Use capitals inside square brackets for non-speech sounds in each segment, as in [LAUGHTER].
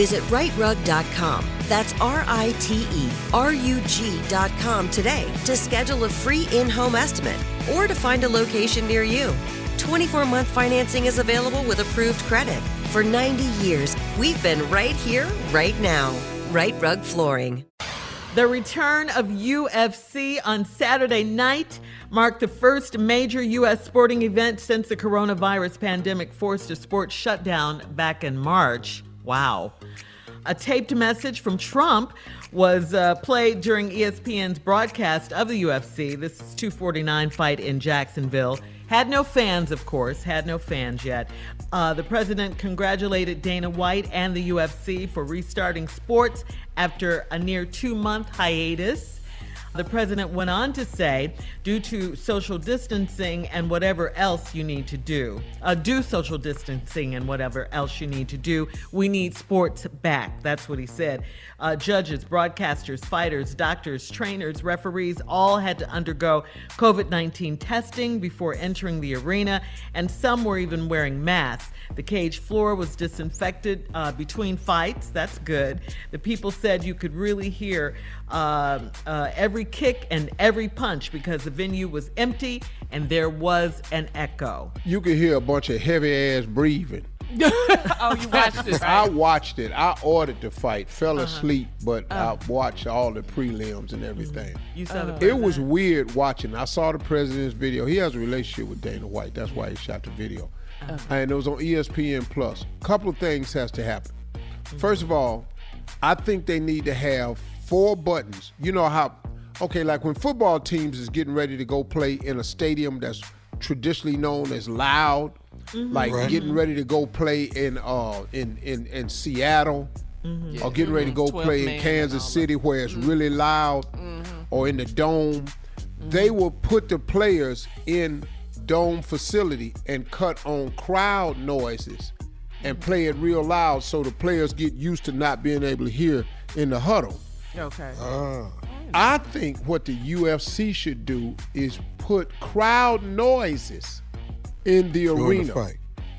Visit riterug.com. That's R I T E R U G.com today to schedule a free in home estimate or to find a location near you. 24 month financing is available with approved credit. For 90 years, we've been right here, right now. Rite Rug Flooring. The return of UFC on Saturday night marked the first major U.S. sporting event since the coronavirus pandemic forced a sports shutdown back in March. Wow. A taped message from Trump was uh, played during ESPN's broadcast of the UFC. This is 249 fight in Jacksonville. Had no fans, of course, had no fans yet. Uh, the president congratulated Dana White and the UFC for restarting sports after a near two month hiatus. The president went on to say, due to social distancing and whatever else you need to do, uh, do social distancing and whatever else you need to do, we need sports back. That's what he said. Uh, judges, broadcasters, fighters, doctors, trainers, referees all had to undergo COVID 19 testing before entering the arena, and some were even wearing masks. The cage floor was disinfected uh, between fights. That's good. The people said you could really hear uh, uh, every kick and every punch because the venue was empty and there was an echo. You could hear a bunch of heavy ass breathing. [LAUGHS] oh, you watched it? [LAUGHS] Right? I watched it. I ordered the fight, fell uh-huh. asleep, but uh I watched all the prelims and everything. You saw the. It was weird watching. I saw the president's video. He has a relationship with Dana White. That's why he shot the video, uh-huh. and it was on ESPN Plus. A couple of things has to happen. First of all, I think they need to have four buttons. You know how? Okay, like when football teams is getting ready to go play in a stadium that's traditionally known as loud mm-hmm. like right. getting ready to go play in uh in in in Seattle. Mm-hmm. Or getting ready to go mm-hmm. play in Kansas City where it's really loud, mm-hmm. or in the dome, they mm-hmm. will put the players in dome facility and cut on crowd noises and play it real loud so the players get used to not being able to hear in the huddle. Okay. Uh, I think what the UFC should do is put crowd noises in the During arena the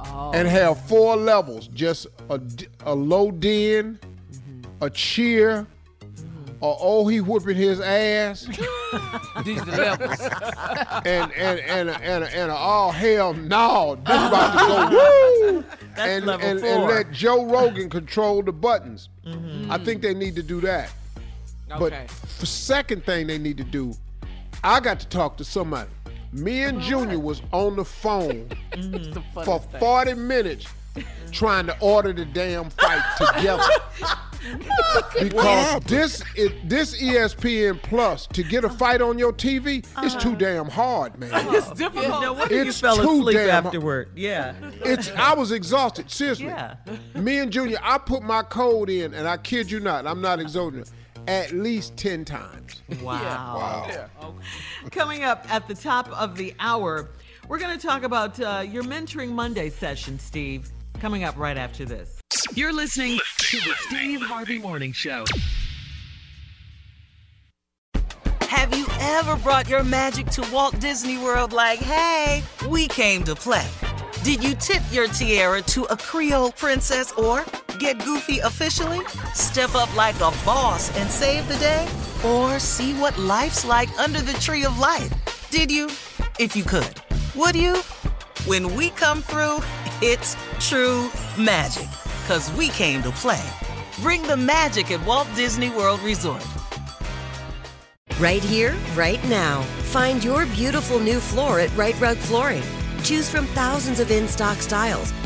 oh. and have four levels just a, a low din, mm-hmm. a cheer, or oh he whooping his ass, [LAUGHS] These the levels. [LAUGHS] and and and and, and all hell no, this about to go [LAUGHS] woo, That's and, level and, four. and let Joe Rogan control the buttons. Mm-hmm. I think they need to do that. But the second thing they need to do, I got to talk to somebody. Me and Junior was on the phone. [LAUGHS] The for funniest thing. 40 minutes trying to order the damn fight [LAUGHS] together. because this is, this ESPN Plus to get a fight on your TV is too uh-huh. damn hard, man. It's difficult. no wonder you It's fell too asleep damn- afterward. Yeah. It's I was exhausted, seriously. Yeah. Me and Junior, I put my code in, and I kid you not, I'm not exaggerating, at least 10 times. Wow. Yeah. Coming up at the top of the hour, we're going to talk about uh, your Mentoring Monday session, Steve. Coming up right after this. You're listening to the Steve Harvey Morning Show. Have you ever brought your magic to Walt Disney World like, hey, we came to play? Did you tip your tiara to a Creole princess or get goofy officially? Step up like a boss and save the day? Or see what life's like under the tree of life? Did you? If you could. Would you? When we come through, it's true magic. Cause we came to play. Bring the magic at Walt Disney World Resort. Right here, right now. Find your beautiful new floor at Rite Rug Flooring. Choose from thousands of in stock styles,